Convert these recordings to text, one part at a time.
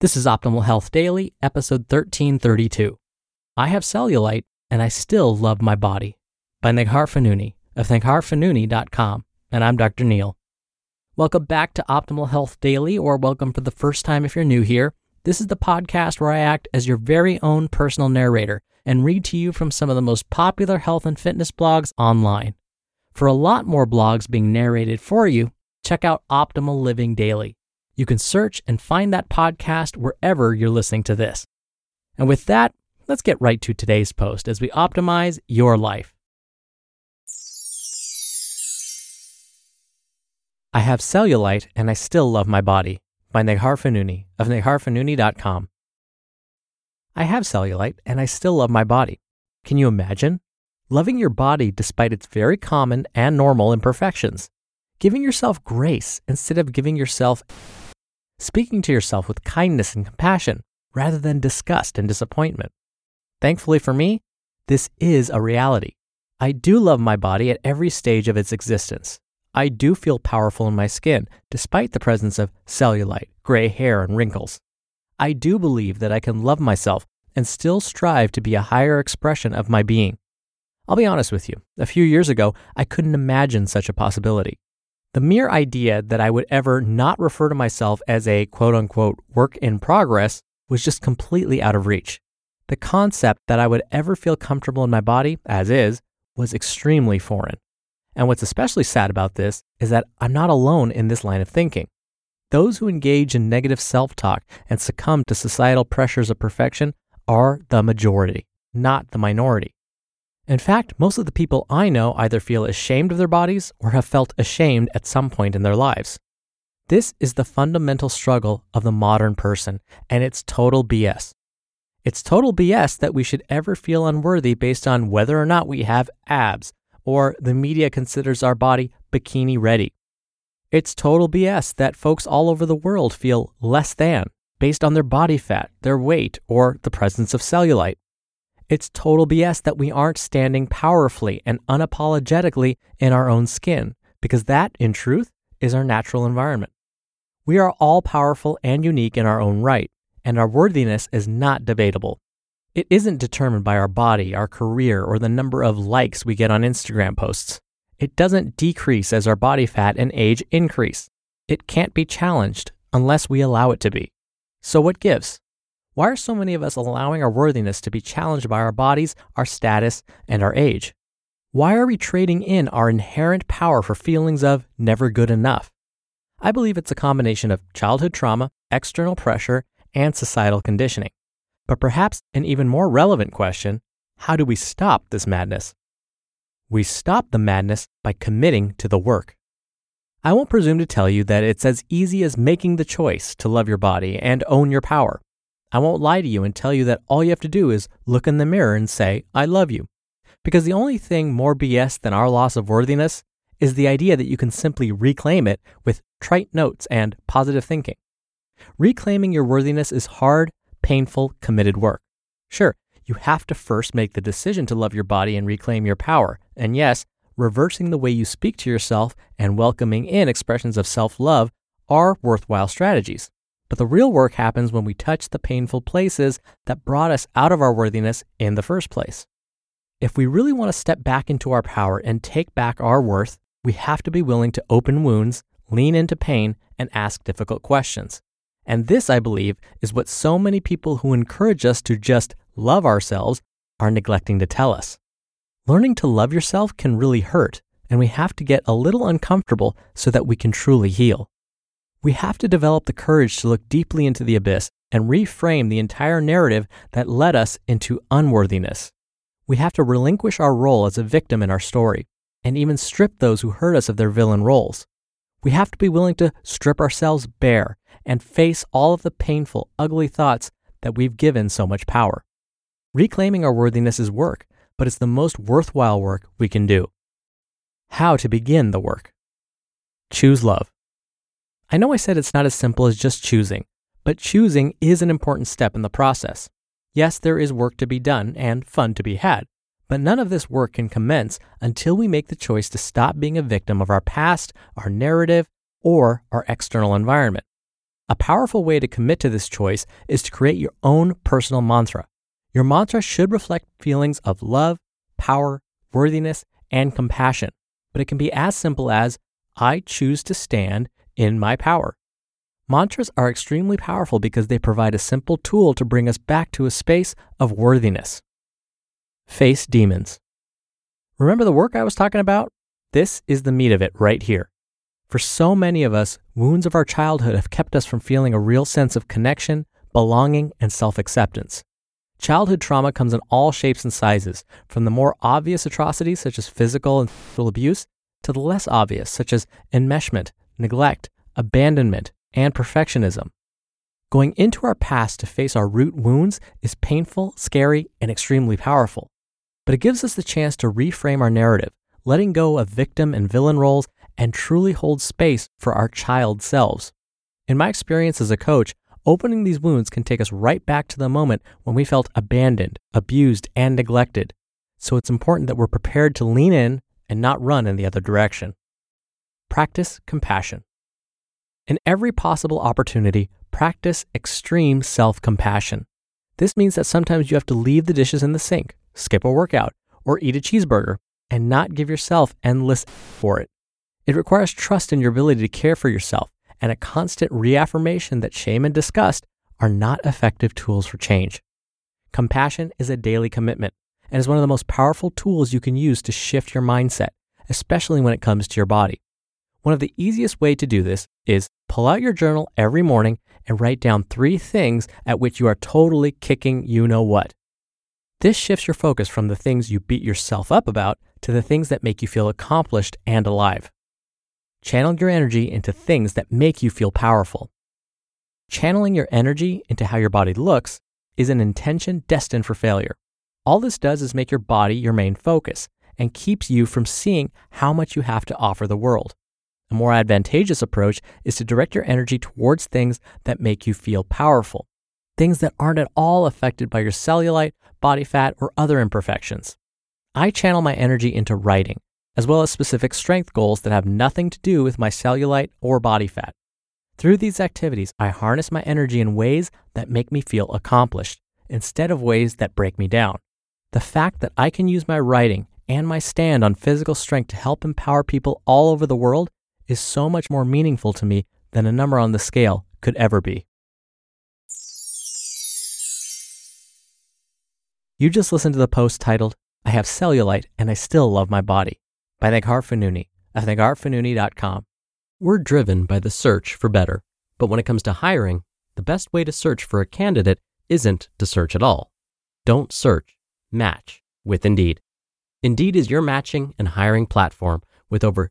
This is Optimal Health Daily, episode 1332. I have cellulite and I still love my body by Neghar Fonooni of negharfonooni.com. And I'm Dr. Neil. Welcome back to Optimal Health Daily, or welcome for the first time if you're new here. This is the podcast where I act as your very own personal narrator and read to you from some of the most popular health and fitness blogs online. For a lot more blogs being narrated for you, check out Optimal Living Daily. You can search and find that podcast wherever you're listening to this. And with that, let's get right to today's post as we optimize your life. I have cellulite and I still love my body by Neghar Fonooni of negharfonooni.com. I have cellulite and I still love my body. Can you imagine? Loving your body despite its very common and normal imperfections. Giving yourself grace instead of giving yourself speaking to yourself with kindness and compassion rather than disgust and disappointment. Thankfully for me, this is a reality. I do love my body at every stage of its existence. I do feel powerful in my skin, despite the presence of cellulite, gray hair, and wrinkles. I do believe that I can love myself and still strive to be a higher expression of my being. I'll be honest with you, a few years ago, I couldn't imagine such a possibility. The mere idea that I would ever not refer to myself as a quote unquote work in progress was just completely out of reach. The concept that I would ever feel comfortable in my body, as is, was extremely foreign. And what's especially sad about this is that I'm not alone in this line of thinking. Those who engage in negative self talk and succumb to societal pressures of perfection are the majority, not the minority. In fact, most of the people I know either feel ashamed of their bodies or have felt ashamed at some point in their lives. This is the fundamental struggle of the modern person, and it's total BS. It's total BS that we should ever feel unworthy based on whether or not we have abs or the media considers our body bikini ready. It's total BS that folks all over the world feel less than based on their body fat, their weight, or the presence of cellulite. It's total BS that we aren't standing powerfully and unapologetically in our own skin, because that, in truth, is our natural environment. We are all powerful and unique in our own right, and our worthiness is not debatable. It isn't determined by our body, our career, or the number of likes we get on Instagram posts. It doesn't decrease as our body fat and age increase. It can't be challenged unless we allow it to be. So, what gives? Why are so many of us allowing our worthiness to be challenged by our bodies, our status, and our age? Why are we trading in our inherent power for feelings of never good enough? I believe it's a combination of childhood trauma, external pressure, and societal conditioning. But perhaps an even more relevant question how do we stop this madness? We stop the madness by committing to the work. I won't presume to tell you that it's as easy as making the choice to love your body and own your power. I won't lie to you and tell you that all you have to do is look in the mirror and say, I love you. Because the only thing more BS than our loss of worthiness is the idea that you can simply reclaim it with trite notes and positive thinking. Reclaiming your worthiness is hard, painful, committed work. Sure, you have to first make the decision to love your body and reclaim your power. And yes, reversing the way you speak to yourself and welcoming in expressions of self love are worthwhile strategies. But the real work happens when we touch the painful places that brought us out of our worthiness in the first place. If we really want to step back into our power and take back our worth, we have to be willing to open wounds, lean into pain, and ask difficult questions. And this, I believe, is what so many people who encourage us to just love ourselves are neglecting to tell us. Learning to love yourself can really hurt, and we have to get a little uncomfortable so that we can truly heal. We have to develop the courage to look deeply into the abyss and reframe the entire narrative that led us into unworthiness. We have to relinquish our role as a victim in our story and even strip those who hurt us of their villain roles. We have to be willing to strip ourselves bare and face all of the painful, ugly thoughts that we've given so much power. Reclaiming our worthiness is work, but it's the most worthwhile work we can do. How to begin the work? Choose love. I know I said it's not as simple as just choosing, but choosing is an important step in the process. Yes, there is work to be done and fun to be had, but none of this work can commence until we make the choice to stop being a victim of our past, our narrative, or our external environment. A powerful way to commit to this choice is to create your own personal mantra. Your mantra should reflect feelings of love, power, worthiness, and compassion, but it can be as simple as I choose to stand in my power. Mantras are extremely powerful because they provide a simple tool to bring us back to a space of worthiness. Face demons. Remember the work I was talking about? This is the meat of it right here. For so many of us, wounds of our childhood have kept us from feeling a real sense of connection, belonging, and self acceptance. Childhood trauma comes in all shapes and sizes, from the more obvious atrocities such as physical and sexual abuse to the less obvious such as enmeshment, neglect, abandonment, and perfectionism. Going into our past to face our root wounds is painful, scary, and extremely powerful. But it gives us the chance to reframe our narrative, letting go of victim and villain roles and truly hold space for our child selves. In my experience as a coach, opening these wounds can take us right back to the moment when we felt abandoned, abused, and neglected. So it's important that we're prepared to lean in and not run in the other direction. Practice compassion. In every possible opportunity, practice extreme self compassion. This means that sometimes you have to leave the dishes in the sink, skip a workout, or eat a cheeseburger, and not give yourself endless for it. It requires trust in your ability to care for yourself and a constant reaffirmation that shame and disgust are not effective tools for change. Compassion is a daily commitment and is one of the most powerful tools you can use to shift your mindset, especially when it comes to your body. One of the easiest way to do this is pull out your journal every morning and write down three things at which you are totally kicking you know what. This shifts your focus from the things you beat yourself up about to the things that make you feel accomplished and alive. Channel your energy into things that make you feel powerful. Channeling your energy into how your body looks is an intention destined for failure. All this does is make your body your main focus and keeps you from seeing how much you have to offer the world. A more advantageous approach is to direct your energy towards things that make you feel powerful, things that aren't at all affected by your cellulite, body fat, or other imperfections. I channel my energy into writing, as well as specific strength goals that have nothing to do with my cellulite or body fat. Through these activities, I harness my energy in ways that make me feel accomplished instead of ways that break me down. The fact that I can use my writing and my stand on physical strength to help empower people all over the world is so much more meaningful to me than a number on the scale could ever be. You just listened to the post titled, I have cellulite and I still love my body by Neghar Fonooni of negharfonooni.com. We're driven by the search for better, but when it comes to hiring, the best way to search for a candidate isn't to search at all. Don't search, match with Indeed. Indeed is your matching and hiring platform with over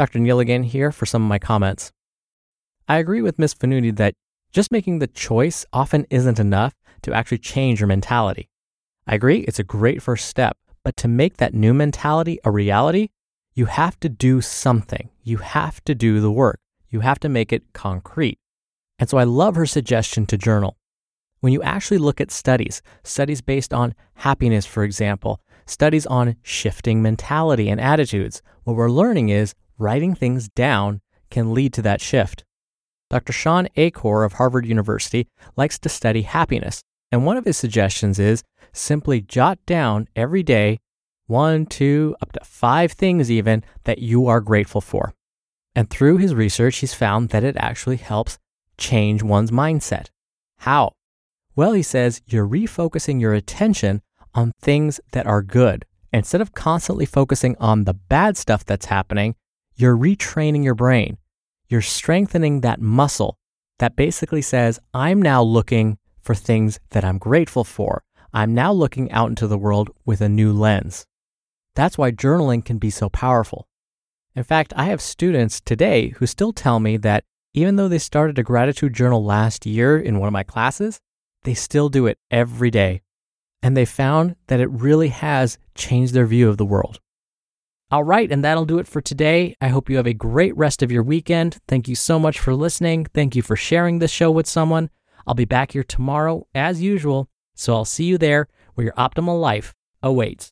Dr. Neil again here for some of my comments. I agree with Ms. Fonooni that just making the choice often isn't enough to actually change your mentality. I agree, it's a great first step, but to make that new mentality a reality, you have to do something. You have to do the work. You have to make it concrete. And so I love her suggestion to journal. When you actually look at studies, studies based on happiness, for example, studies on shifting mentality and attitudes, what we're learning is writing things down can lead to that shift. Dr. Shawn Achor of Harvard University likes to study happiness, and one of his suggestions is simply jot down every day one, two, up to five things even that you are grateful for. And through his research, he's found that it actually helps change one's mindset. How? Well, he says you're refocusing your attention on things that are good. Instead of constantly focusing on the bad stuff that's happening, you're retraining your brain. You're strengthening that muscle that basically says, I'm now looking for things that I'm grateful for. I'm now looking out into the world with a new lens. That's why journaling can be so powerful. In fact, I have students today who still tell me that even though they started a gratitude journal last year in one of my classes, they still do it every day. And they found that it really has changed their view of the world. All right, and that'll do it for today. I hope you have a great rest of your weekend. Thank you so much for listening. Thank you for sharing this show with someone. I'll be back here tomorrow as usual, so I'll see you there where your optimal life awaits.